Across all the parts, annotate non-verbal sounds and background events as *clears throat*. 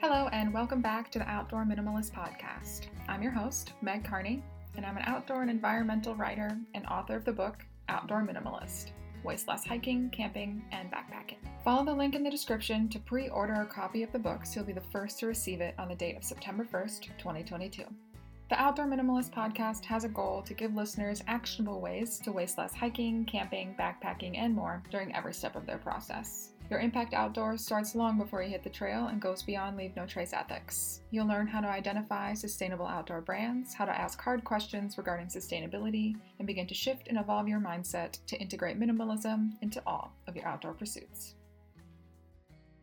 Hello, and welcome back to the Outdoor Minimalist Podcast. I'm your host, Meg Carney, and I'm an outdoor and environmental writer and author of the book Outdoor Minimalist Waste Less Hiking, Camping, and Backpacking. Follow the link in the description to pre order a copy of the book so you'll be the first to receive it on the date of September 1st, 2022. The Outdoor Minimalist podcast has a goal to give listeners actionable ways to waste less hiking, camping, backpacking, and more during every step of their process. Your impact outdoors starts long before you hit the trail and goes beyond leave no trace ethics. You'll learn how to identify sustainable outdoor brands, how to ask hard questions regarding sustainability, and begin to shift and evolve your mindset to integrate minimalism into all of your outdoor pursuits.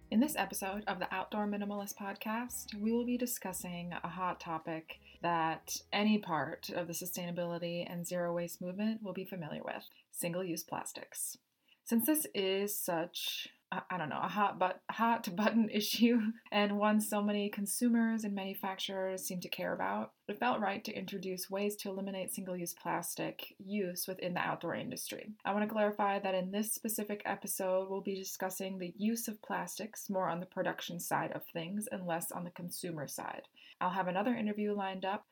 In this episode of the Outdoor Minimalist podcast, we will be discussing a hot topic that any part of the sustainability and zero waste movement will be familiar with single use plastics. Since this is such I don't know, a hot but hot *laughs* button issue and one so many consumers and manufacturers seem to care about, it felt right to introduce ways to eliminate single-use plastic use within the outdoor industry. I want to clarify that in this specific episode, we'll be discussing the use of plastics more on the production side of things and less on the consumer side. I'll have another interview lined up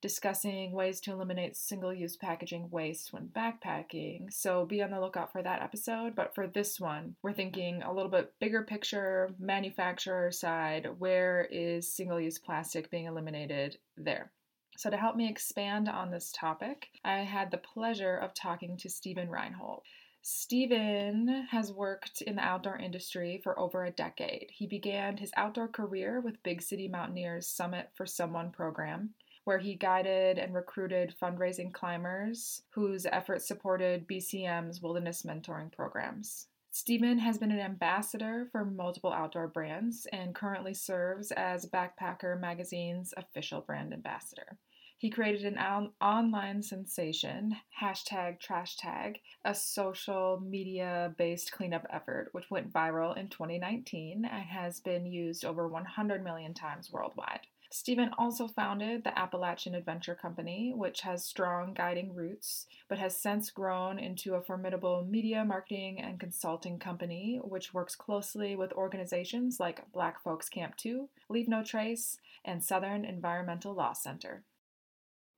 discussing ways to eliminate single use packaging waste when backpacking. So be on the lookout for that episode. But for this one, we're thinking a little bit bigger picture, manufacturer side. Where is single use plastic being eliminated there? So, to help me expand on this topic, I had the pleasure of talking to Stephen Reinhold. Stephen has worked in the outdoor industry for over a decade. He began his outdoor career with Big City Mountaineers Summit for Someone program where he guided and recruited fundraising climbers whose efforts supported BCM's wilderness mentoring programs. Stephen has been an ambassador for multiple outdoor brands and currently serves as Backpacker Magazine's official brand ambassador. He created an on- online sensation, hashtag trash tag, a social media based cleanup effort, which went viral in 2019 and has been used over 100 million times worldwide. Stephen also founded the Appalachian Adventure Company, which has strong guiding roots, but has since grown into a formidable media, marketing, and consulting company, which works closely with organizations like Black Folks Camp Too, Leave No Trace, and Southern Environmental Law Center.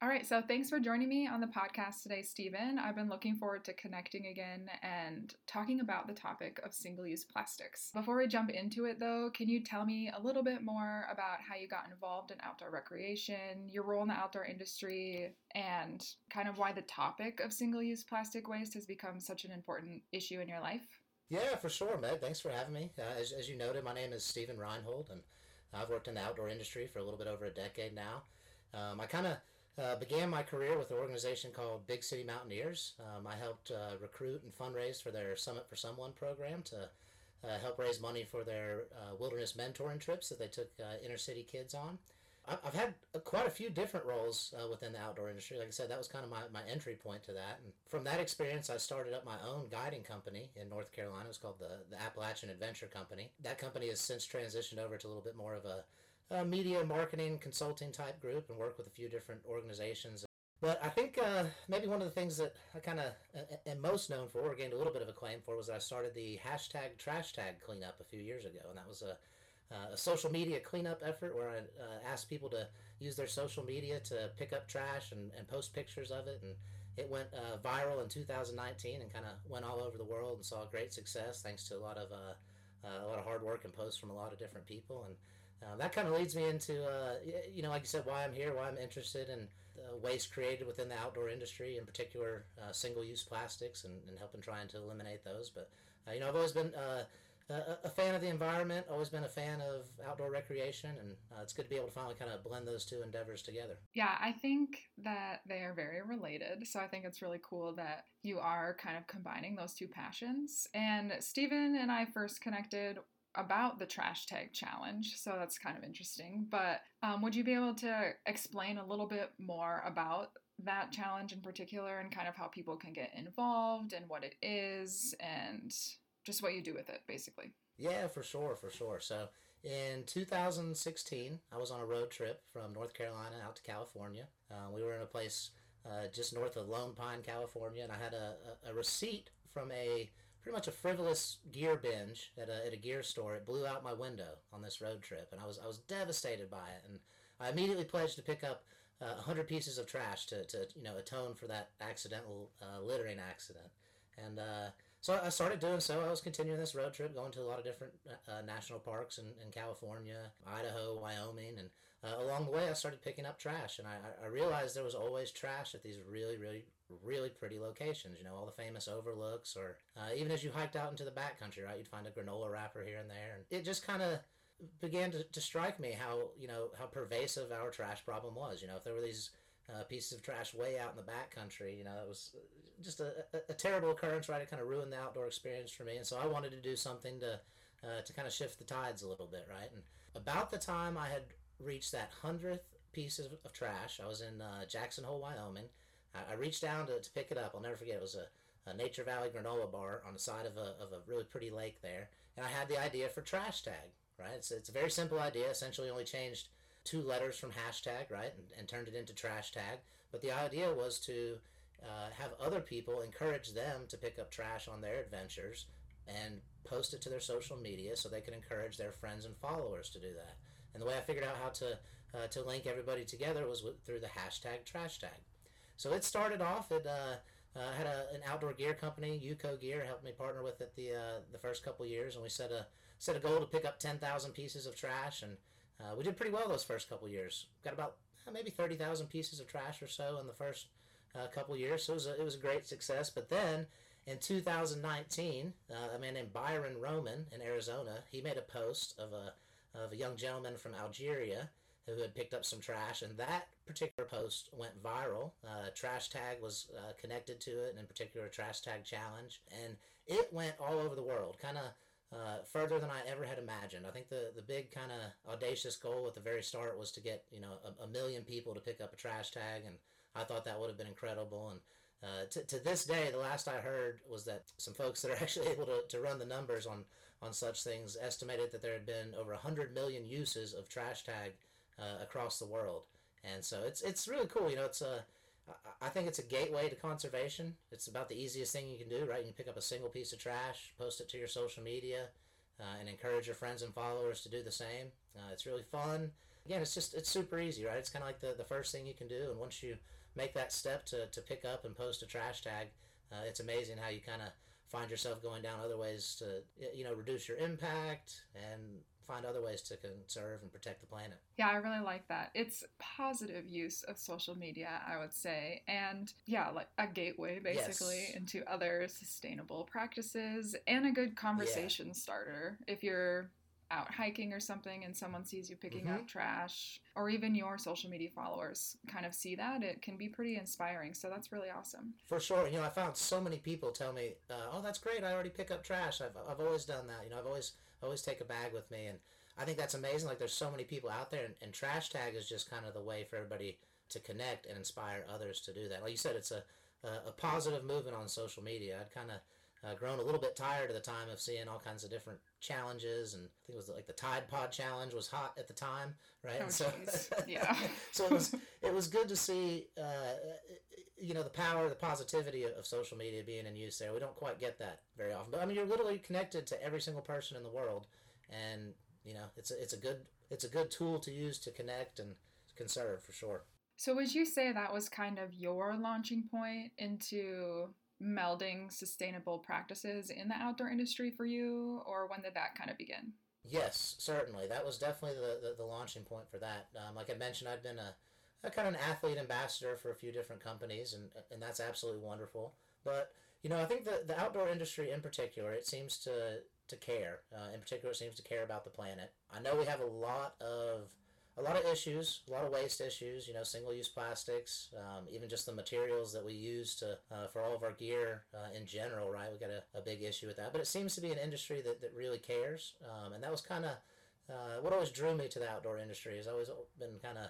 All right, so thanks for joining me on the podcast today, Stephen. I've been looking forward to connecting again and talking about the topic of single use plastics. Before we jump into it, though, can you tell me a little bit more about how you got involved in outdoor recreation, your role in the outdoor industry, and kind of why the topic of single use plastic waste has become such an important issue in your life? Yeah, for sure, Meg. Thanks for having me. Uh, as, as you noted, my name is Stephen Reinhold, and I've worked in the outdoor industry for a little bit over a decade now. Um, I kind of uh, began my career with an organization called Big City Mountaineers. Um, I helped uh, recruit and fundraise for their Summit for Someone program to uh, help raise money for their uh, wilderness mentoring trips that they took uh, inner city kids on. I've had quite a few different roles uh, within the outdoor industry. Like I said, that was kind of my, my entry point to that. And from that experience, I started up my own guiding company in North Carolina. It's called the, the Appalachian Adventure Company. That company has since transitioned over to a little bit more of a a media marketing consulting type group and work with a few different organizations. But I think uh, maybe one of the things that I kind of am most known for, or gained a little bit of acclaim for, was that I started the hashtag trash tag cleanup a few years ago, and that was a, uh, a social media cleanup effort where I uh, asked people to use their social media to pick up trash and, and post pictures of it, and it went uh, viral in 2019 and kind of went all over the world and saw great success thanks to a lot of uh, uh, a lot of hard work and posts from a lot of different people. And uh, that kind of leads me into, uh, you know, like you said, why I'm here, why I'm interested in waste created within the outdoor industry, in particular uh, single-use plastics, and, and, helping trying to eliminate those. But uh, you know, I've always been a, a, fan of the environment, always been a fan of outdoor recreation, and it's good to be able to finally kind of blend those two endeavors together. Yeah, I think that they are very related. So I think it's really cool that you are kind of combining those two passions. And Stephen and I first connected about the trash tag challenge, so that's kind of interesting. But um, would you be able to explain a little bit more about that challenge in particular and kind of how people can get involved and what it is and just what you do with it, basically? Yeah, for sure, for sure. So in 2016, I was on a road trip from North Carolina out to California. Uh, we were in a place uh, just north of Lone Pine, California, and I had a, a, a receipt from a pretty much a frivolous gear binge at a, at a gear store. It blew out my window on this road trip, and I was I was devastated by it. And I immediately pledged to pick up uh, 100 pieces of trash to, to you know atone for that accidental uh, littering accident. And uh, so I started doing so. I was continuing this road trip, going to a lot of different uh, national parks in, in California, Idaho, Wyoming, and uh, along the way I started picking up trash. And I, I realized there was always trash at these really, really, really pretty locations. You know, all the famous overlooks, or uh, even as you hiked out into the backcountry, right, you'd find a granola wrapper here and there. And it just kind of began to, to strike me how you know how pervasive our trash problem was. You know, if there were these uh, pieces of trash way out in the backcountry, you know, it was just a, a, a, terrible occurrence, right? It kind of ruined the outdoor experience for me, and so I wanted to do something to uh, to kind of shift the tides a little bit, right? And about the time I had reached that hundredth piece of, of, trash, I was in uh, Jackson Hole, Wyoming. I, I, reached down to, to pick it up. I'll never forget. It was a, a Nature Valley granola bar on the side of a, of a really pretty lake there, and I had the idea for trash tag right? It's, it's a very simple idea. Essentially, only changed two letters from hashtag, right, and, and turned it into trash tag. But the idea was to uh, have other people encourage them to pick up trash on their adventures and post it to their social media so they can encourage their friends and followers to do that. And the way I figured out how to uh, to link everybody together was with, through the hashtag trash tag. So it started off. It uh, uh, had a, an outdoor gear company, UCO Gear, helped me partner with it the uh, the first couple years, and we set a set a goal to pick up 10,000 pieces of trash, and uh, we did pretty well those first couple years. Got about uh, maybe 30,000 pieces of trash or so in the first uh, couple years, so it was, a, it was a great success. But then in 2019, uh, a man named Byron Roman in Arizona, he made a post of a of a young gentleman from Algeria who had picked up some trash, and that particular post went viral. Uh, trash tag was uh, connected to it, and in particular, a trash tag challenge, and it went all over the world, kind of uh, further than I ever had imagined. I think the, the big kind of audacious goal at the very start was to get you know a, a, million people to pick up a trash tag, and I thought that would have been incredible. And uh, to, to this day, the last I heard was that some folks that are *laughs* actually able to, to run the numbers on on such things estimated that there had been over 100 million uses of trash tag uh, across the world. And so it's it's really cool. You know, it's a I think it's a gateway to conservation. It's about the easiest thing you can do, right? You can pick up a single piece of trash, post it to your social media, uh, and encourage your friends and followers to do the same. Uh, it's really fun. Again, it's just it's super easy, right? It's kind of like the, the first thing you can do, and once you make that step to, to pick up and post a trash tag, uh, it's amazing how you kind of find yourself going down other ways to you know reduce your impact and find other ways to conserve and protect the planet. Yeah, I really like that. It's positive use of social media, I would say. And yeah, like a gateway basically yes. into other sustainable practices and a good conversation yeah. starter. If you're out hiking or something and someone sees you picking mm-hmm. up trash or even your social media followers kind of see that it can be pretty inspiring so that's really awesome for sure you know i found so many people tell me uh, oh that's great i already pick up trash I've, I've always done that you know i've always always take a bag with me and i think that's amazing like there's so many people out there and, and trash tag is just kind of the way for everybody to connect and inspire others to do that. Like you said it's a a, a positive movement on social media. I'd kind of uh, grown a little bit tired at the time of seeing all kinds of different challenges, and I think it was like the Tide Pod challenge was hot at the time, right? Oh, so *laughs* yeah, *laughs* so it was it was good to see, uh, you know, the power, the positivity of, social media being in use there. We don't quite get that very often, but I mean, you're literally connected to every single person in the world, and you know, it's a, it's a good it's a good tool to use to connect and conserve for sure. So would you say that was kind of your launching point into melding sustainable practices in the outdoor industry for you, or when did that kind of begin? Yes, certainly. That was definitely the, the, the launching point for that. Um, like I mentioned, I've been a, a kind of an athlete ambassador for a few different companies, and, and that's absolutely wonderful. But, you know, I think the, the outdoor industry in particular, it seems to, to care. Uh, in particular, it seems to care about the planet. I know we have a lot of a lot of issues, a lot of waste issues. You know, single-use plastics, um, even just the materials that we use to uh, for all of our gear uh, in general. Right, we got a, a, big issue with that. But it seems to be an industry that, that really cares, um, and that was kind of uh, what always drew me to the outdoor industry. I've always been kind of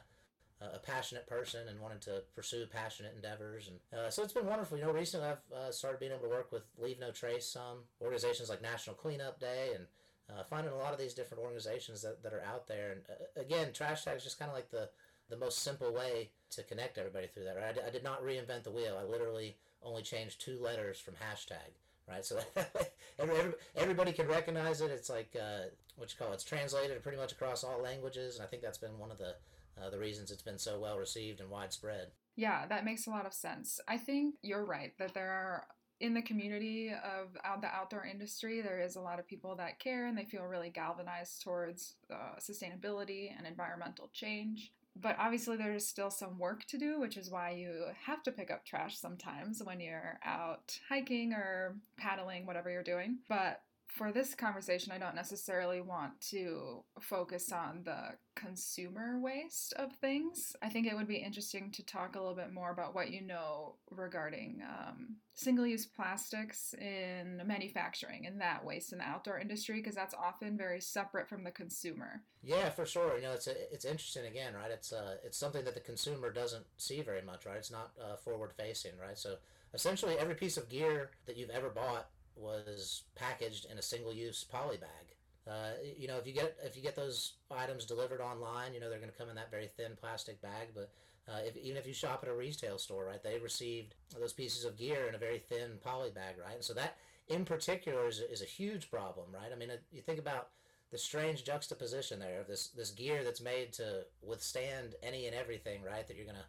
a passionate person and wanted to pursue passionate endeavors. And uh, so it's been wonderful. You know, recently I've uh, started being able to work with Leave No Trace, some organizations like National Cleanup Day and uh, finding a lot of these different organizations that, that are out there. And uh, again, trash tag is just kind of like the, the most simple way to connect everybody through that. Right? I, d- I did not reinvent the wheel. I literally only changed two letters from hashtag. right? So *laughs* every, every, everybody can recognize it. It's like uh, what you call it. it's translated pretty much across all languages, and I think that's been one of the uh, the reasons it's been so well received and widespread. Yeah, that makes a lot of sense. I think you're right that there are in the community of the outdoor industry, there is a lot of people that care and they feel really galvanized towards uh, sustainability and environmental change. But obviously, there's still some work to do, which is why you have to pick up trash sometimes when you're out hiking or paddling, whatever you're doing. But for this conversation, I don't necessarily want to focus on the consumer waste of things. I think it would be interesting to talk a little bit more about what you know regarding um, single use plastics in manufacturing and that waste in the outdoor industry, because that's often very separate from the consumer. Yeah, for sure. You know, it's, it's interesting again, right? It's, uh, it's something that the consumer doesn't see very much, right? It's not uh, forward facing, right? So essentially, every piece of gear that you've ever bought was packaged in a single-use poly bag. Uh, you know, if you get if you get those items delivered online, you know they're going to come in that very thin plastic bag. But uh, if, even if you shop at a retail store, right, they received those pieces of gear in a very thin poly bag, right? And so that, in particular, is, is a huge problem, right? I mean, you think about the strange juxtaposition there of this this gear that's made to withstand any and everything, right? That you're going to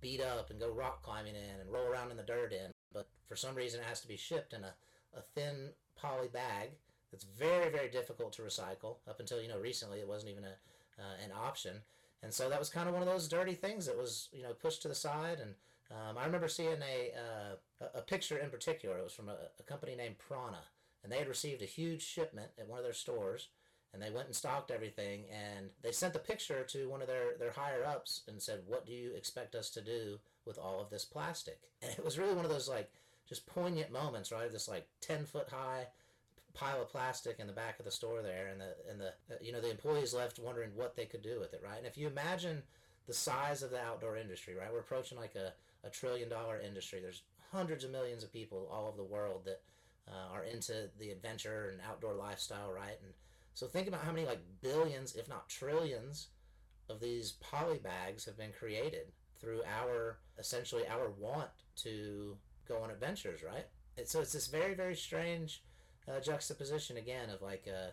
beat up and go rock climbing in and roll around in the dirt in, but for some reason it has to be shipped in a a thin poly bag that's very very difficult to recycle. Up until you know recently, it wasn't even a uh, an option, and so that was kind of one of those dirty things that was you know pushed to the side. And um, I remember seeing a uh, a picture in particular. It was from a, a company named Prana, and they had received a huge shipment at one of their stores and they went and stocked everything and they sent the picture to one of their, their higher ups and said what do you expect us to do with all of this plastic and it was really one of those like just poignant moments, right? This like ten foot high pile of plastic in the back of the store there, and the and the uh, you know the employees left wondering what they could do with it, right? And if you imagine the size of the outdoor industry, right? We're approaching like a, a trillion dollar industry. There's hundreds of millions of people all over the world that uh, are into the adventure and outdoor lifestyle, right? And so think about how many like billions, if not trillions, of these poly bags have been created through our essentially our want to go on adventures, right? And so it's this very very strange uh, juxtaposition again of like a,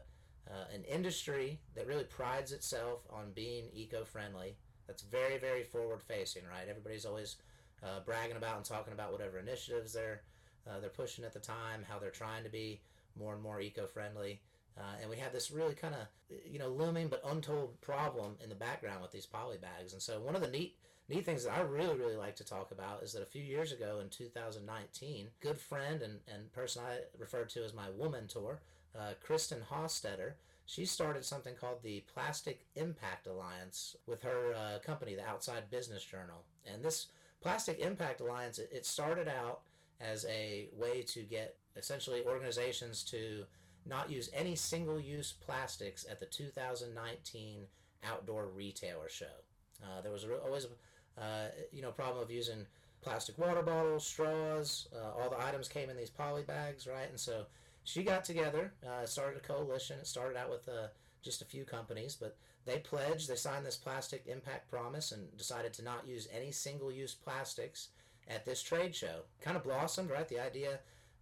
uh, an industry that really prides itself on being eco-friendly. That's very very forward facing, right? Everybody's always uh, bragging about and talking about whatever initiatives they're uh, they're pushing at the time, how they're trying to be more and more eco-friendly. Uh, and we have this really kind of you know looming but untold problem in the background with these poly bags. And so one of the neat neat things that I really, really like to talk about is that a few years ago in 2019, good friend and, and person I referred to as my woman tour, uh, Kristin Hostetter, she started something called the Plastic Impact Alliance with her uh, company, the Outside Business Journal. And this Plastic Impact Alliance, it, it started out as a way to get essentially organizations to not use any single use plastics at the 2019 Outdoor Retailer Show. Uh, there was always a, uh, you know, problem of using plastic water bottles, straws. Uh, all the items came in these poly bags, right? And so she got together, uh, started a coalition. It started out with uh, just a few companies, but they pledged, they signed this plastic impact promise and decided to not use any single use plastics at this trade show. Kind of blossomed, right? The idea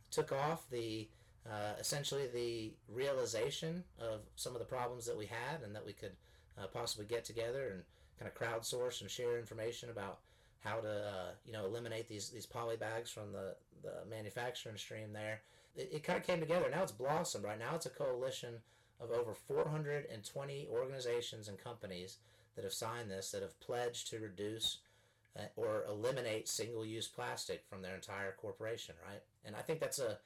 took off. The uh, essentially the realization of some of the problems that we had and that we could uh, possibly get together and kind of crowdsource and share information about how to uh, you know eliminate these these poly bags from the the manufacturing stream there. It, it kind of came together. Now it's blossomed. Right now it's a coalition of over 420 organizations and companies that have signed this that have pledged to reduce uh, or eliminate single-use plastic from their entire corporation. Right, and I think that's a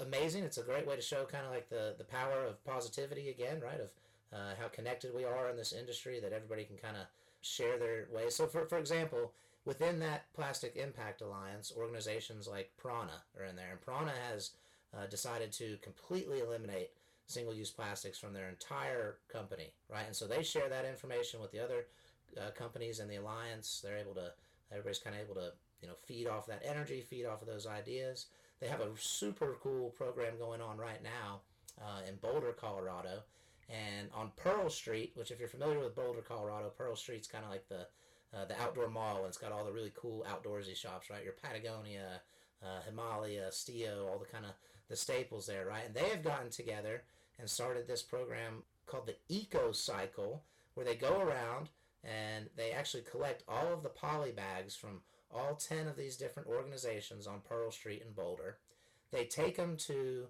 amazing. It's a great way to show kind of like the the power of positivity again. Right, of uh, how connected we are in this industry that everybody can kind of share their ways. So, for, for example, within that Plastic Impact Alliance, organizations like Prana are in there, and Prana has uh, decided to completely eliminate single use plastics from their entire company, right? And so they share that information with the other uh, companies in the alliance. They're able to, everybody's kind of able to, you know, feed off that energy, feed off of those ideas. They have a super cool program going on right now uh, in Boulder, Colorado, and on Pearl Street, which if you're familiar with Boulder, Colorado, Pearl Street's kind of like the uh, the outdoor mall, and it's got all the really cool outdoorsy shops, right? Your Patagonia, uh, Himalaya, Stio, all the kind of the staples there, right? And they have gotten together and started this program called the Eco Cycle, where they go around and they actually collect all of the poly bags from all 10 of these different organizations on Pearl Street in Boulder. They take them to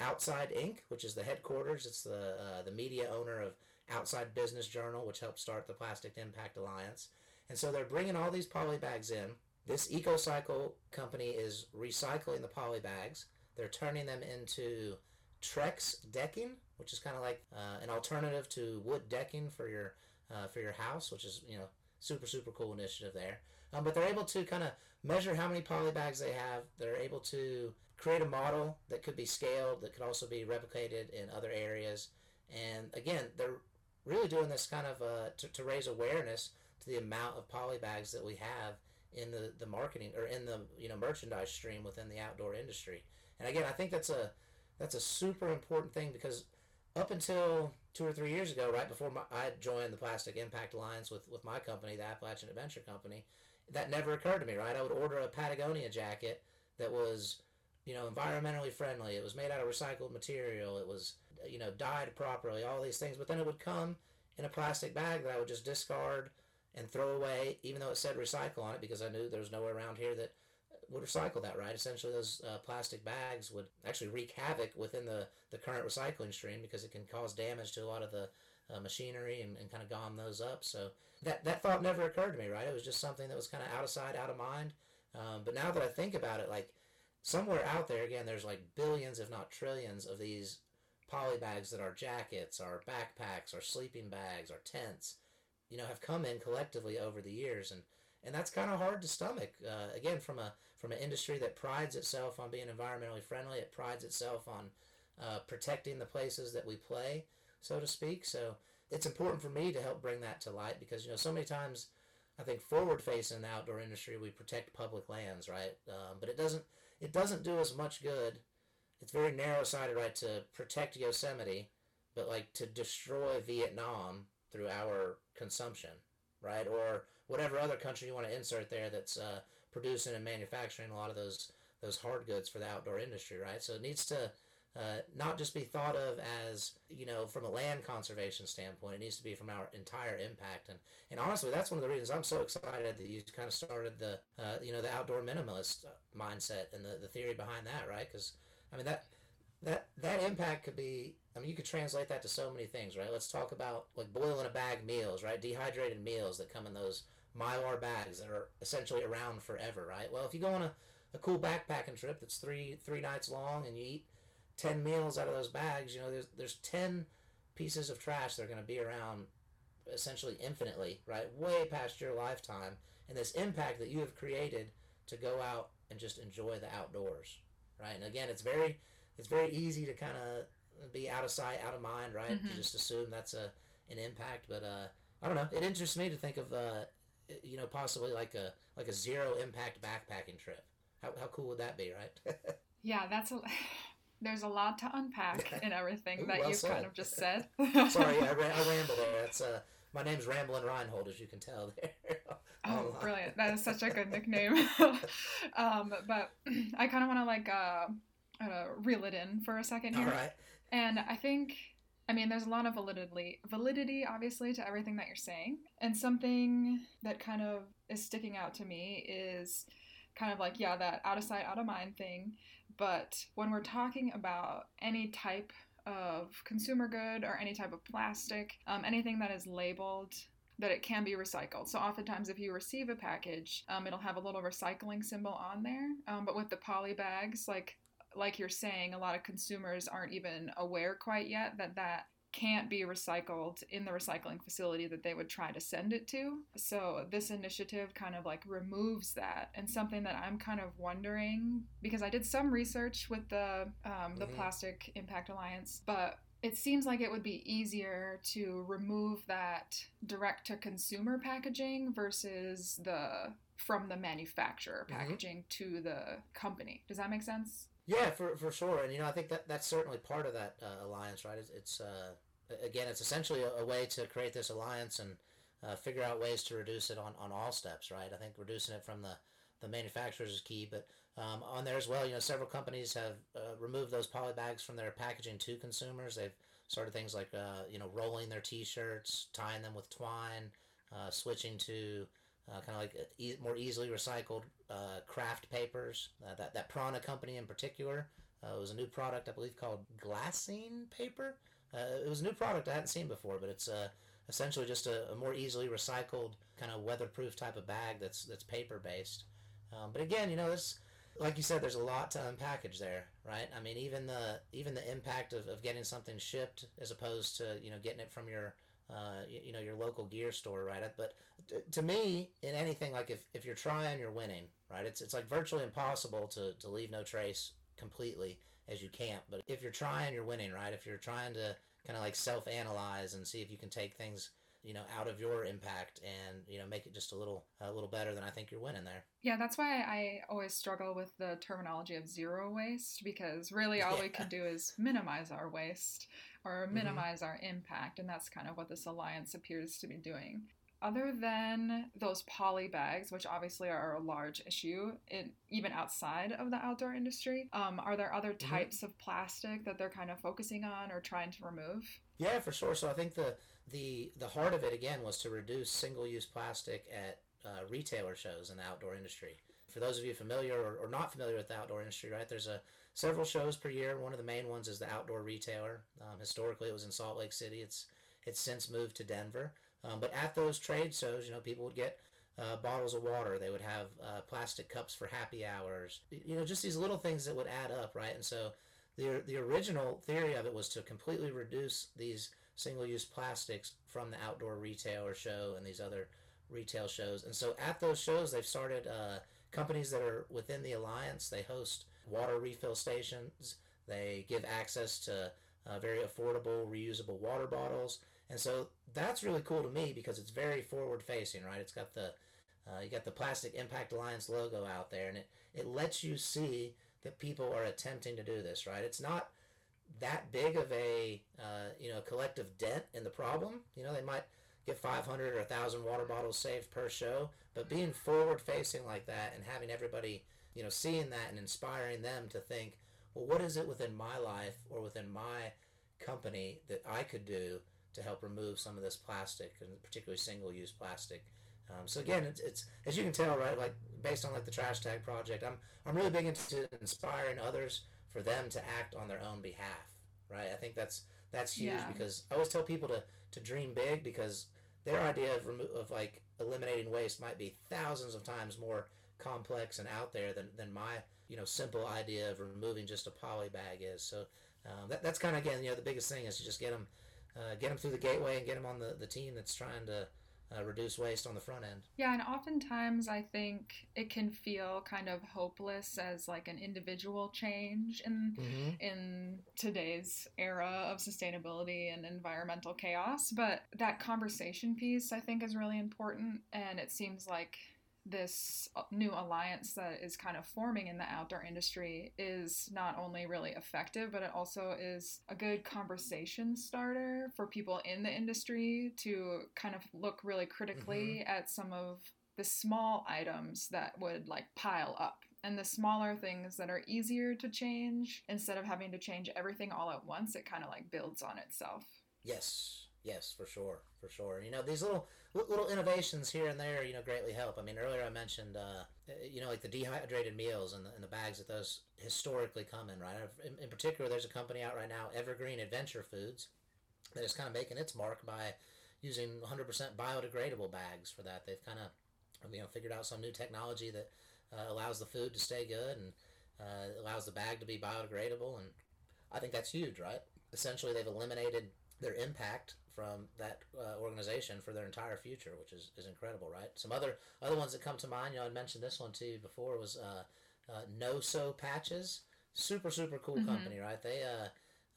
Outside Inc., which is the headquarters. It's the, uh, the media owner of Outside Business Journal, which helped start the Plastic Impact Alliance. And so they're bringing all these poly bags in. This EcoCycle company is recycling the poly bags. They're turning them into Trex decking, which is kind of like uh, an alternative to wood decking for your uh, for your house, which is you know super super cool initiative there. Um, but they're able to kind of measure how many poly bags they have. They're able to create a model that could be scaled, that could also be replicated in other areas. And again, they're really doing this kind of uh, to, to raise awareness to the amount of poly bags that we have in the, the marketing or in the you know merchandise stream within the outdoor industry. And again, I think that's a that's a super important thing because up until two or three years ago, right before my, I joined the Plastic Impact Alliance with, with my company, the Appalachian Adventure Company, that never occurred to me, right? I would order a Patagonia jacket that was, you know, environmentally friendly. It was made out of recycled material. It was, you know, dyed properly, all these things. But then it would come in a plastic bag that I would just discard and throw away, even though it said recycle on it, because I knew there was nowhere around here that would recycle that, right? Essentially, those uh, plastic bags would actually wreak havoc within the, the current recycling stream because it can cause damage to a lot of the uh, machinery and, and kind of gom those up. So that, that thought never occurred to me, right? It was just something that was kind of out of sight, out of mind. Um, but now that I think about it, like somewhere out there, again, there's like billions, if not trillions, of these poly bags that are jackets, our backpacks, our sleeping bags, our tents, you know, have come in collectively over the years. And and that's kind of hard to stomach. Uh, again, from a from an industry that prides itself on being environmentally friendly, it prides itself on uh, protecting the places that we play, so to speak. So it's important for me to help bring that to light because you know so many times I think forward facing in the outdoor industry we protect public lands, right? Um, but it doesn't it doesn't do us much good. It's very narrow sighted, right, to protect Yosemite, but like to destroy Vietnam through our consumption, right? Or whatever other country you want to insert there that's uh, producing and manufacturing a lot of those those hard goods for the outdoor industry, right? So it needs to uh, not just be thought of as you know from a land conservation standpoint. It needs to be from our entire impact. And and honestly, that's one of the reasons I'm so excited that you kind of started the uh, you know the outdoor minimalist mindset and the, the theory behind that, right? Because I mean that that that impact could be I mean you could translate that to so many things, right? Let's talk about like boiling a bag meals, right? Dehydrated meals that come in those mylar bags that are essentially around forever, right? Well, if you go on a, a cool backpacking trip that's three three nights long and you eat ten meals out of those bags, you know, there's there's ten pieces of trash that are going to be around essentially infinitely, right? Way past your lifetime, and this impact that you have created to go out and just enjoy the outdoors, right? And again, it's very it's very easy to kind of be out of sight, out of mind, right? Mm-hmm. To just assume that's a an impact, but uh, I don't know. It interests me to think of uh, you know, possibly like a like a zero impact backpacking trip. How how cool would that be, right? *laughs* yeah, that's a. There's a lot to unpack in everything Ooh, that well you've said. kind of just *laughs* said. Sorry, I, *laughs* I ramble there. It's uh, my name's Ramblin' Reinhold, as you can tell there. *laughs* oh, brilliant! That is such a good nickname. um, but *clears throat* I kind of want to like uh, uh, reel it in for a second here. All right. And I think I mean, there's a lot of validity, validity, obviously, to everything that you're saying. And something that kind of is sticking out to me is kind of like, yeah, that out of sight, out of mind thing. But when we're talking about any type of consumer good or any type of plastic, um, anything that is labeled that it can be recycled. So oftentimes, if you receive a package, um, it'll have a little recycling symbol on there. Um, but with the poly bags, like like you're saying, a lot of consumers aren't even aware quite yet that that can't be recycled in the recycling facility that they would try to send it to. So this initiative kind of like removes that, and something that I'm kind of wondering because I did some research with the um, the mm-hmm. Plastic Impact Alliance, but it seems like it would be easier to remove that direct to consumer packaging versus the from the manufacturer mm-hmm. packaging mm-hmm. to the company. Does that make sense? Yeah, for for sure, and you know, I think that that's certainly part of that uh, alliance, right? It's, it's uh, again, it's essentially a, a, way to create this alliance and uh, figure out ways to reduce it on, on all steps, right? I think reducing it from the the manufacturers is key, but um, on there as well, you know, several companies have uh, removed those poly bags from their packaging to consumers. They've started things like, uh, you know, rolling their T-shirts, tying them with twine, uh, switching to kind of like e- more easily recycled uh, kraft papers. Uh, that that Prana company in particular uh, was a new product I believe called glassine paper. Uh, it was a new product I hadn't seen before, but it's uh, essentially just a, a, more easily recycled kind of weatherproof type of bag that's that's paper based. Um, but again, you know, this like you said, there's a lot to unpackage there, right? I mean, even the even the impact of, of getting something shipped as opposed to you know getting it from your uh, you, you, know your local gear store, right? But to me, in anything like if, if you're trying, you're winning, right? It's it's like virtually impossible to, to leave no trace completely as you can't. But if you're trying, you're winning, right? If you're trying to kind of like self analyze and see if you can take things you know out of your impact and you know make it just a little a little better then i think you're winning there yeah that's why i always struggle with the terminology of zero waste because really all *laughs* yeah. we can do is minimize our waste or mm-hmm. minimize mm-hmm. our impact. And that's kind of what this alliance appears to be doing. Other than those poly bags, which obviously are a large issue, in, even outside of the outdoor industry, um, are there other mm-hmm. types of plastic that they're kind of focusing on or trying to remove? Yeah, for sure. So I think the the the heart of it again was to reduce single use plastic at uh, retailer shows in the outdoor industry. For those of you familiar or, or not familiar with the outdoor industry, right? There's a several shows per year. One of the main ones is the Outdoor Retailer. Um, historically, it was in Salt Lake City. It's it's since moved to Denver. Um, but at those trade shows, you know, people would get uh, bottles of water. They would have uh, plastic cups for happy hours. You know, just these little things that would add up, right? And so the the original theory of it was to completely reduce these single-use plastics from the outdoor retailer show and these other retail shows. And so at those shows, they've started uh, companies that are within the alliance. They host water refill stations. They give access to uh, very affordable, reusable water bottles. And so that's really cool to me because it's very forward facing, right? It's got the uh, you got the Plastic Impact Alliance logo out there, and it, it lets you see that people are attempting to do this, right? It's not that big of a uh, you know collective dent in the problem. You know, they might get 500 or 1,000 water bottles saved per show, but being forward facing like that and having everybody you know, seeing that and inspiring them to think, well, what is it within my life or within my company that I could do to help remove some of this plastic, and particularly single-use plastic? Um, so again, it's, it's as you can tell, right? Like based on like the trash tag project, I'm I'm really big into inspiring others for them to act on their own behalf, right? I think that's that's huge yeah. because I always tell people to to dream big because their idea of remo- of like eliminating waste might be thousands of times more complex and out there than, than my you know simple idea of removing just a poly bag is. So um, that, that's kind of again you know the biggest thing is to just get them uh, get them through the gateway and get them on the, the team that's trying to uh, reduce waste on the front end. Yeah, and oftentimes I think it can feel kind of hopeless as like an individual change in mm-hmm. in today's era of sustainability and environmental chaos. But that conversation piece I think is really important, and it seems like this uh, new alliance that is kind of forming in the outdoor industry is not only really effective, but it also is a good conversation starter for people in the industry to kind of look really critically mm-hmm. at some of the small items that would like pile up and the smaller things that are easier to change. Instead of having to change everything all at once it kind of like builds on itself. Yes. Yes for sure. For sure. You know these little little innovations here and there, you know, greatly help. I mean, earlier I mentioned, uh, you know, like the dehydrated meals and the, and the bags that those historically come in, right? In, in, particular, there's a company out right now, Evergreen Adventure Foods, that is kind of making its mark by using 100% biodegradable bags for that. They've kind of, you know, figured out some new technology that uh, allows the food to stay good and uh, allows the bag to be biodegradable, and I think that's huge, right? Essentially, they've eliminated their impact from that uh, organization for their entire future, which is, is incredible, right? Some other other ones that come to mind, you know, I mentioned this one to you before was uh, uh, NoSo Patches. Super super cool mm-hmm. company, right? They uh,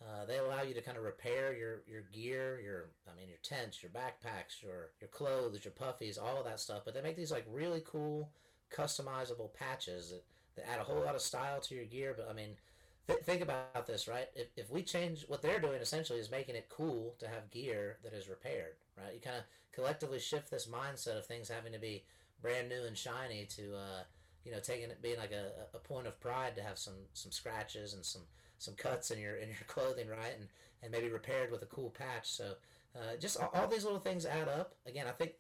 uh, they allow you to kind of repair your, your gear, your I mean your tents, your backpacks, your your clothes, your puffies, all of that stuff. But they make these like really cool customizable patches that, that add a whole lot of style to your gear. But I mean, Th- think about this, right? If, if we change what they're doing, essentially is making it cool to have gear that is repaired, right? You kind of collectively shift this mindset of things having to be brand new and shiny to, uh, you know, taking it being like a, a point of pride to have some some scratches and some some cuts in your in your *laughs* clothing, right? And and maybe repaired with a cool patch. So uh, just all, all, these little things add up. Again, I think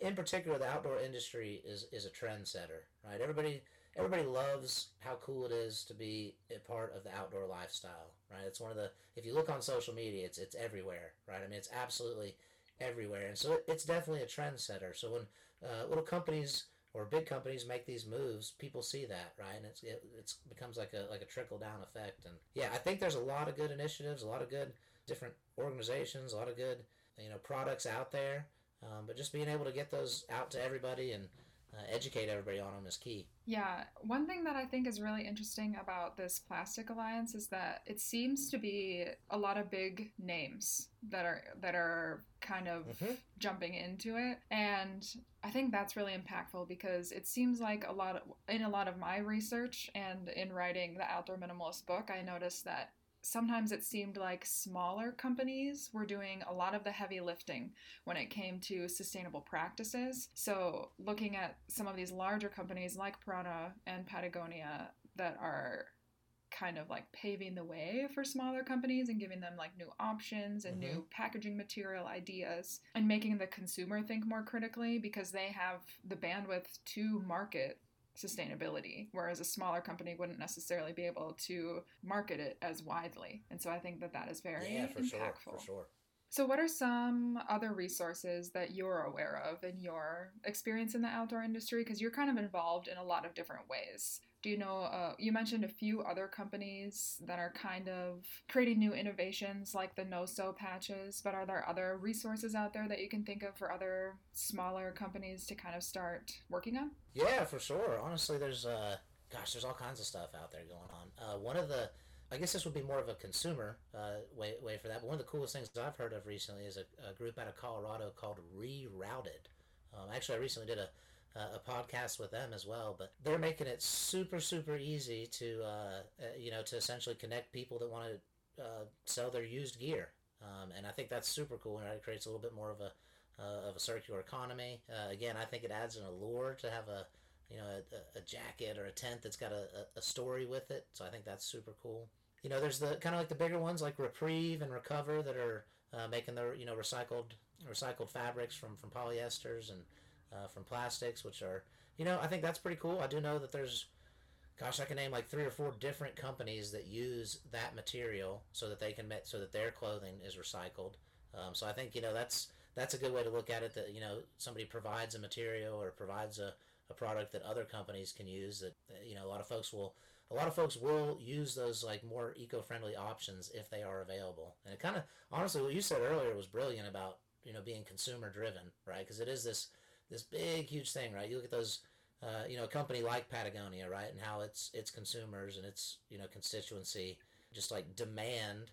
in particular the outdoor industry is is a trendsetter, right? Everybody everybody loves how cool it is to be a part of the outdoor lifestyle, right? It's one of the if you look on social media, it's it's everywhere, right? I mean, it's absolutely everywhere, and so it, it's definitely a trendsetter. So when uh, little companies or big companies make these moves, people see that, right? And it's it it's becomes like a like a trickle down effect. And yeah, I think there's a lot of good initiatives, a lot of good different organizations, a lot of good you know products out there. Um, but just being able to get those out to everybody and uh, educate everybody on them is key. Yeah, one thing that I think is really interesting about this plastic alliance is that it seems to be a lot of big names that are that are kind of mm-hmm. jumping into it, and I think that's really impactful because it seems like a lot of in a lot of my research and in writing the outdoor minimalist book, I noticed that sometimes it seemed like smaller companies were doing a lot of the heavy lifting when it came to sustainable practices. So, looking at some of these larger companies like Prada and Patagonia that are kind of like paving the way for smaller companies and giving them like new options and mm-hmm. new packaging material ideas and making the consumer think more critically because they have the bandwidth to market sustainability, whereas a smaller company wouldn't necessarily be able to market it as widely. And so I think that that is very yeah, for impactful. Sure, for sure. So, what are some other resources that you're aware of in your experience in the outdoor industry? Because you're kind of involved in a lot of different ways. Do you know? Uh, you mentioned a few other companies that are kind of creating new innovations like the no sew patches, but are there other resources out there that you can think of for other smaller companies to kind of start working on? Yeah, for sure. Honestly, there's uh, gosh, there's all kinds of stuff out there going on. Uh, one of the I guess this would be more of a consumer uh, way, way for that. But one of the coolest things I've heard of recently is a, a group out of Colorado called Rerouted. Um, actually, I recently did a a podcast with them as well. But they're making it super super easy to uh, uh, you know to essentially connect people that want to uh, sell their used gear, um, and I think that's super cool. Right, it creates a little bit more of a uh, of a circular economy. Uh, again, I think it adds an allure to have a you know a, a jacket or a tent that's got a, a story with it. So I think that's super cool. You know, there's the kind of like the bigger ones like Repreve and Recover that are uh, making their you know recycled recycled fabrics from from polyesters and uh, from plastics, which are, you know, I think that's pretty cool. I do know that there's, gosh, I can name like three or four different companies that use that material so that they can met so that their clothing is recycled. Um, so I think you know that's that's a good way to look at it. That you know somebody provides a material or provides a, a product that other companies can use. That you know a lot of folks will a lot of folks will use those like more eco-friendly options if they are available. And it kind of honestly, what you said earlier was brilliant about you know being consumer driven, right? Because it is this this big huge thing, right? You look at those, uh, you know, a company like Patagonia, right, and how its its consumers and its you know constituency just like demand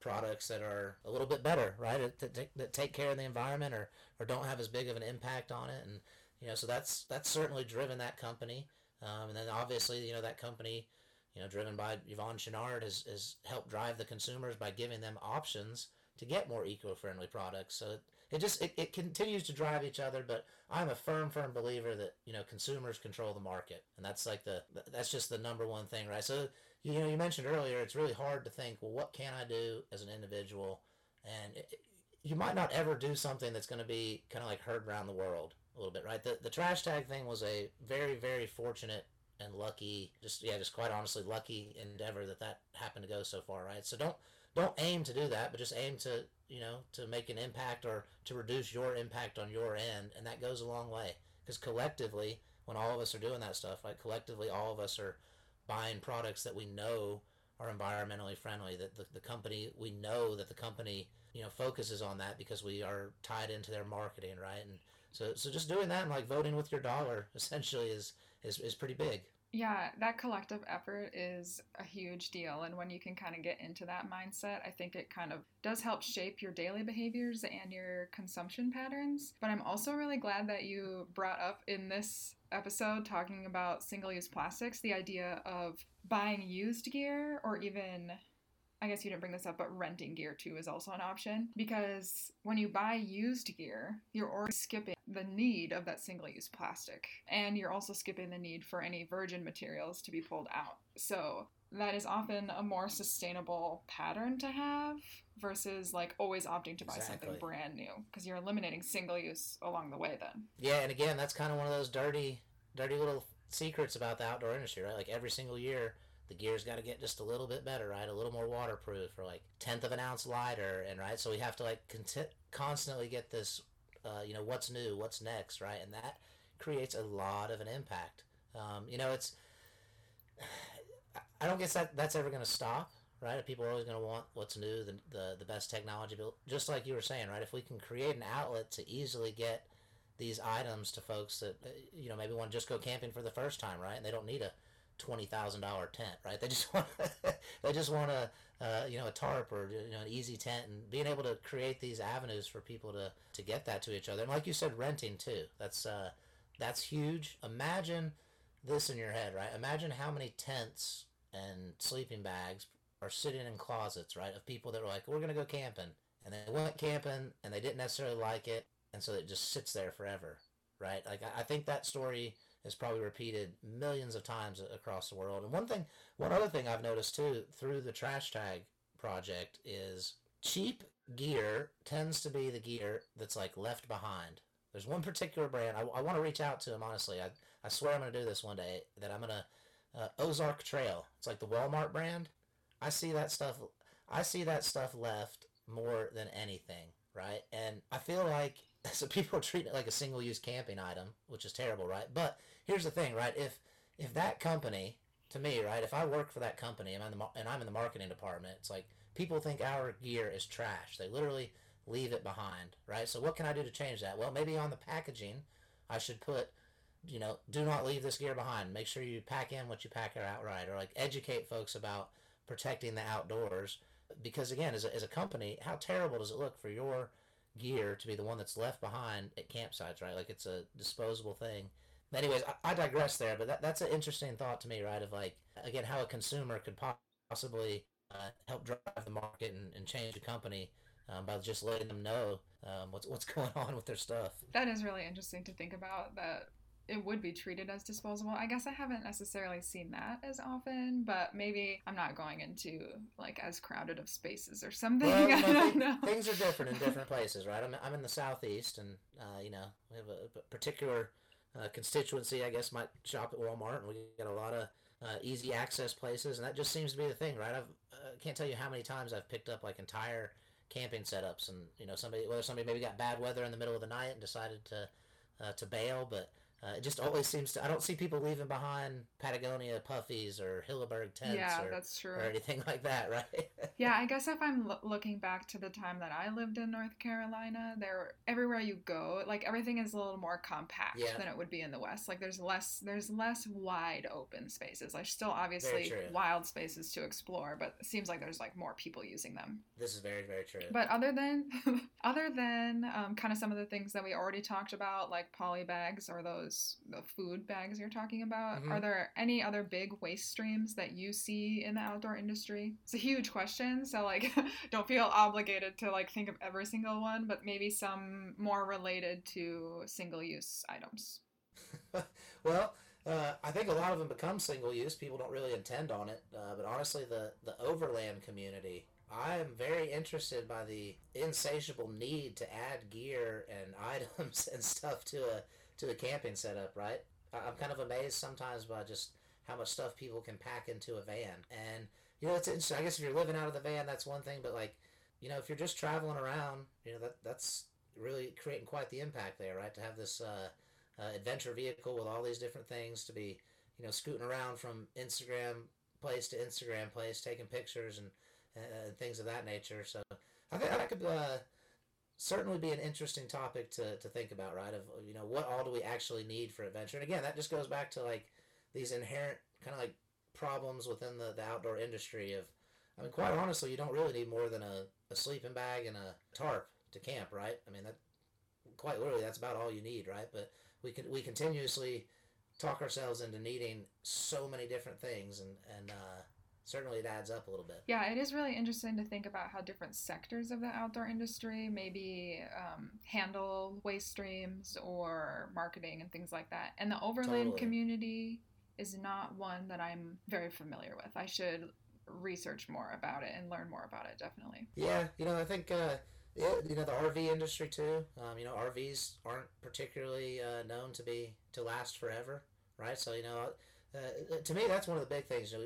products that are a little bit better, right? That, that, take care of the environment or or don't have as big of an impact on it, and you know, so that's that's certainly driven that company, um, and then obviously you know that company. You know, driven by Yvon Chouinard has, has helped drive the consumers by giving them options to get more eco-friendly products. So it just it, it continues to drive each other but i'm a firm firm believer that you know consumers control the market and that's like the that's just the number one thing right? So you know you mentioned earlier it's really hard to think well what can i do as an individual? And it, you might not ever do something that's going to be kind of like heard around the world a little bit right? The, the trash tag thing was a very very fortunate and lucky just yeah just quite honestly lucky endeavor that that happened to go so far right? So don't don't aim to do that but just aim to you know, to make an impact or to reduce your impact on your end, and that goes a long way. Because collectively, when all of us are doing that stuff, like collectively, all of us are buying products that we know are environmentally friendly. That the, the company we know that the company you know focuses on that because we are tied into their marketing, right? And so so just doing that and like voting with your dollar *laughs* essentially is is, is pretty big. Yeah, that collective effort is a huge deal. And when you can kind of get into that mindset, I think it kind of does help shape your daily behaviors and your consumption patterns. But I'm also really glad that you brought up in this episode talking about single use plastics the idea of buying used gear or even I guess you didn't bring this up, but renting gear too is also an option because when you buy used gear, you're already skipping the need of that single use plastic. And you're also skipping the need for any virgin materials to be pulled out. So that is often a more sustainable pattern to have versus like always opting to buy Exactly. something brand new because you're eliminating single use along the way then. Yeah, and again, that's kind of one of those dirty, dirty little secrets about the outdoor industry, right? Like every single year, the gear's got to get just a little bit better, right? A little more waterproof, or like tenth of an ounce lighter, and right. So we have to like conti- constantly get this, uh, you know, what's new, what's next, right? And that creates a lot of an impact. Um, you know, it's. I don't guess that that's ever going to stop, right? People are always going to want what's new, the, the the best technology. But just like you were saying, right? If we can create an outlet to easily get these items to folks that uh, you know maybe want to just go camping for the first time, right? And they don't need a twenty thousand dollar tent, right? They just *laughs* want they just want a uh, you know a tarp or you know an easy tent, and being able to create these avenues for people to to get that to each other. And like you said, renting too. That's uh, that's huge. Imagine this in your head, right? Imagine how many tents and sleeping bags are sitting in closets, right? Of people that were like, we're gonna go camping, and they went camping and they didn't necessarily like it, and so it just sits there forever, right? Like I, I think that story is probably repeated millions of times across the world. And one thing, one other thing I've noticed too through the trash tag project is cheap gear tends to be the gear that's like left behind. There's one particular brand I, I want to reach out to them honestly. I, I swear I'm going to do this one day. That I'm going to uh, Ozark Trail. It's like the Walmart brand. I see that stuff. I see that stuff left more than anything, right? And I feel like *laughs* so people treat it like a single-use camping item, which is terrible, right? But here's the thing, right? If if that company, to me, right, if I work for that company and I'm, the, and I'm in the marketing department, it's like people think our gear is trash. They literally leave it behind, right? So what can I do to change that? Well, maybe on the packaging, I should put, you know, do not leave this gear behind. Make sure you pack in what you pack out outright, or like educate folks about protecting the outdoors. Because again, as a, as a company, how terrible does it look for your gear to be the one that's left behind at campsites, right? Like it's a disposable thing. Anyways, I, I digress there, but that, that's an interesting thought to me, right? Of like, again, how a consumer could possibly uh, help drive the market and, and change the company um, by just letting them know um, what's what's *laughs* going on with their stuff. That is really interesting to think about that it would be treated as disposable. I guess I haven't necessarily seen that as often, but maybe I'm not going into like as crowded of spaces or something. Well, *laughs* I don't know. things are different in different places, right? I'm, I'm in the southeast, and uh, you know we have a, a particular uh, constituency. I guess might shop at Walmart, and we get a lot of uh, easy access places, and that just seems to be the thing, right? I've uh, can't tell you how many times I've picked up like entire camping setups, and you know somebody whether somebody maybe got bad weather in the middle of the night and decided to uh, to bail, but uh, it just always seems to. I don't see people leaving behind Patagonia puffies or Hilleberg tents Yeah, or, that's true. or anything *laughs* like that, right? *laughs* Yeah, I guess if I'm lo- looking back to the time that I lived in North Carolina, there everywhere you go, like everything is a little more compact Yeah. than it would be in the West. Like there's less there's less wide open spaces. There's still obviously wild spaces to explore, but it seems like there's like more people using them. this is very, very true. But other than *laughs* other than um, kind of some of the things that we already talked about, like poly bags or those the food bags you're talking about, Mhm. are there any other big waste streams that you see in the outdoor industry? It's a huge question, so like *laughs* don't feel obligated to like think of every single one, but maybe some more related to single use items. *laughs* well, uh, I think a lot of them become single use. People don't really intend on it. Uh, but honestly, the, the overland community, I am very interested by the insatiable need to add gear and *laughs* items and stuff to a to a camping setup. Right? I- I'm kind of amazed sometimes by just how much stuff people can pack into a van. And you know, it's interesting. I guess if you're living out of the van, that's one thing. But like, you know, if you're just traveling around, you know, that that's really creating quite the impact there, right? To have this. Uh, uh, adventure vehicle with all these different things to be, you know, scooting around from Instagram place to Instagram place, taking pictures and uh, things of that nature. So I think that could uh, certainly be an interesting topic to, to think about, right? Of you know, what all do we actually need for adventure? And again, that just goes back to like these inherent kind of like problems within the, the outdoor industry. Of I mean, quite honestly, you don't really need more than a, a sleeping bag and a tarp to camp, right? I mean that quite literally that's about all you need, right? But we can we continuously talk ourselves into needing so many different things and and uh, certainly it adds up a little bit. Yeah, it is really interesting to think about how different sectors of the outdoor industry maybe um, handle waste streams or marketing and things like that. And the overland Totally. community is not one that I'm very familiar with. I should research more about it and learn more about it, definitely. Yeah, you know, I think uh, you know the RV industry too. Um, you know, RVs aren't particularly uh, known to be to last forever, right? So you know, uh, to me, that's one of the big things. You know,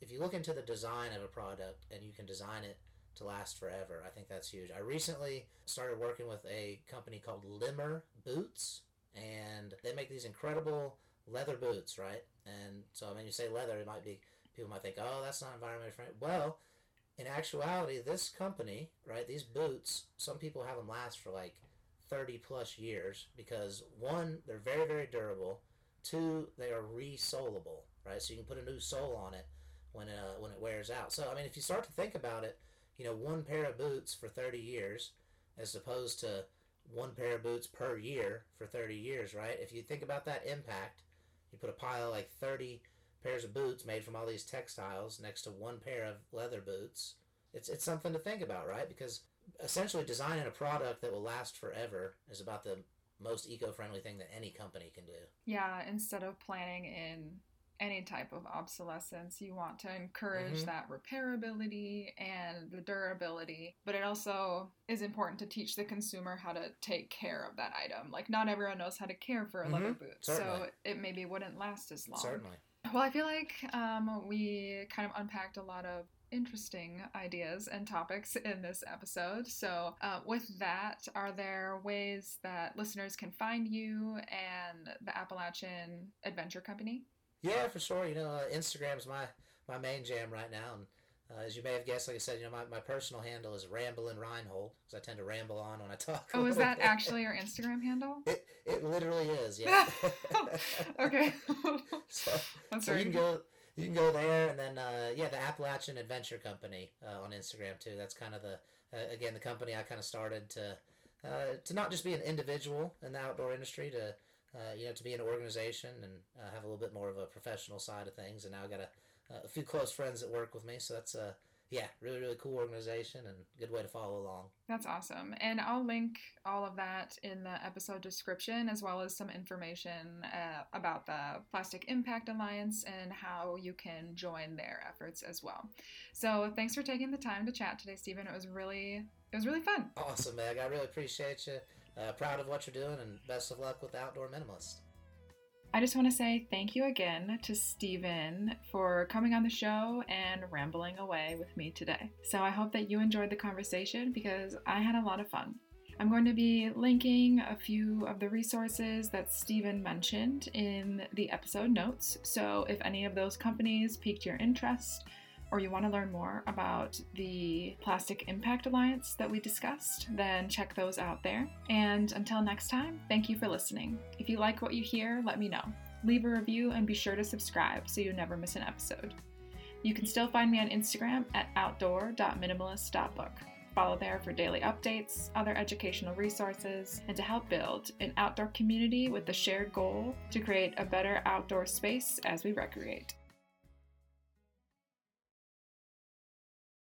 if you look into the design of a product and you can design it to last forever, I think that's huge. I recently started working with a company called Limmer Boots, and they make these incredible leather boots, right? And so, mean, you say leather, it might be people might think, oh, that's not environmentally friendly. Well, in actuality, this company, right, these boots, some people have them last for like 30 plus years because one, they're very, very durable. Two, they are resolable, right? So you can put a new sole on it when uh, when it wears out. So, I mean, if you start to think about it, you know, one pair of boots for 30 years as opposed to one pair of boots per year for 30 years, right? If you think about that impact, you put a pile of like 30 pairs of boots made from all these textiles next to one pair of leather boots. It's it's something to think about, right? Because essentially designing a product that will last forever is about the most eco-friendly thing that any company can do. Yeah, instead of planning in any type of obsolescence, you want to encourage Mhm. that repairability and the durability. But it also is important to teach the consumer how to take care of that item. Like, not everyone knows how to care for a leather Mhm, boot, certainly. so it maybe wouldn't last as long. Certainly. Well, I feel like um, we kind of unpacked a lot of interesting ideas and topics in this episode. So, uh, with that, are there ways that listeners can find you and the Appalachian Adventure Company? Yeah, for sure. You know, uh, Instagram's my my main jam right now, and uh, as you may have guessed, like I said, you know, my, my personal handle is Ramblin' Reinhold because I tend to ramble on when I talk. Oh, is that bit. actually your Instagram handle? *laughs* It it literally is. Yeah. *laughs* okay. *laughs* so, That's so you can go you can go there, and then uh, yeah, the Appalachian Adventure Company uh, on Instagram too. That's kind of the uh, again the company I kind of started to uh, to not just be an individual in the outdoor industry to. Uh, you know, to be in an organization and uh, have a little bit more of a professional side of things, and now I've got a, a few close friends that work with me, so that's a yeah, really really cool organization and good way to follow along. That's awesome. And I'll link all of that in the episode description, as well as some information uh, about the Plastic Impact Alliance and how you can join their efforts as well. So thanks for taking the time to chat today, Stephen. It was really it was really fun. Awesome, Meg. I really appreciate you. Uh, proud of what you're doing, and best of luck with Outdoor Minimalist. I just want to say thank you again to Stephen for coming on the show and rambling away with me today. So I hope that you enjoyed the conversation because I had a lot of fun. I'm going to be linking a few of the resources that Stephen mentioned in the episode notes. So if any of those companies piqued your interest, or you want to learn more about the Plastic Impact Alliance that we discussed, then check those out there. And until next time, thank you for listening. If you like what you hear, let me know. Leave a review and be sure to subscribe so you never miss an episode. You can still find me on Instagram at outdoor.minimalist.book. Follow there for daily updates, other educational resources, and to help build an outdoor community with the shared goal to create a better outdoor space as we recreate.